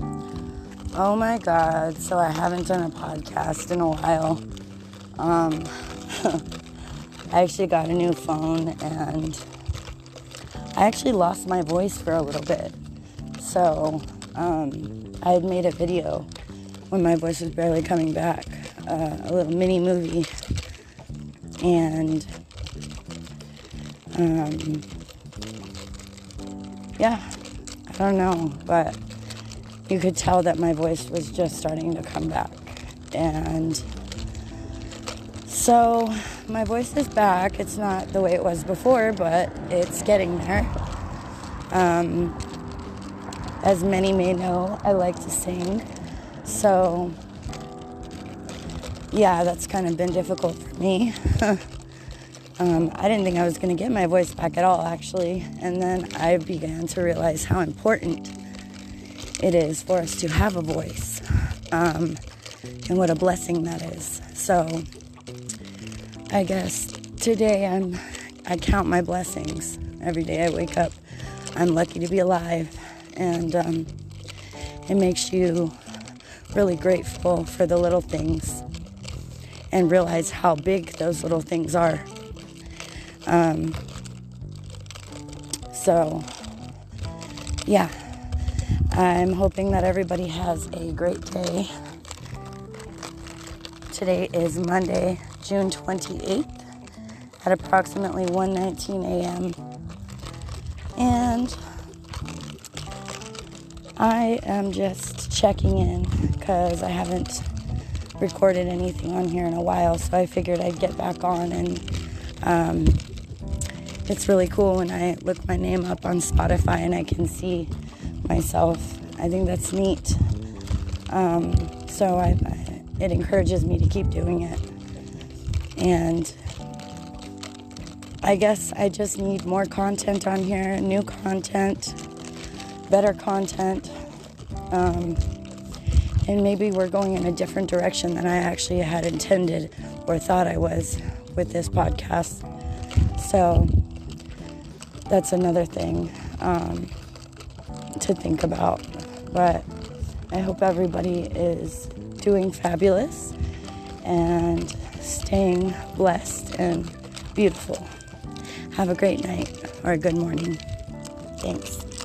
Oh my god, so I haven't done a podcast in a while. Um, I actually got a new phone and I actually lost my voice for a little bit. So um, I had made a video when my voice was barely coming back, uh, a little mini movie. And um, yeah, I don't know, but you could tell that my voice was just starting to come back. And so my voice is back. It's not the way it was before, but it's getting there. Um, as many may know, I like to sing. So, yeah, that's kind of been difficult for me. um, I didn't think I was going to get my voice back at all, actually. And then I began to realize how important it is for us to have a voice um, and what a blessing that is. So, I guess today I'm I count my blessings every day I wake up. I'm lucky to be alive, and um, it makes you really grateful for the little things and realize how big those little things are. Um, so, yeah, I'm hoping that everybody has a great day. Today is Monday, June 28th at approximately 1:19 a.m. And I am just checking in because I haven't recorded anything on here in a while, so I figured I'd get back on. And um, it's really cool when I look my name up on Spotify and I can see myself. I think that's neat. Um, so I, I, it encourages me to keep doing it. And I guess I just need more content on here, new content, better content. Um, and maybe we're going in a different direction than I actually had intended or thought I was with this podcast. So that's another thing um, to think about. But I hope everybody is doing fabulous and staying blessed and beautiful. Have a great night or a good morning. Thanks.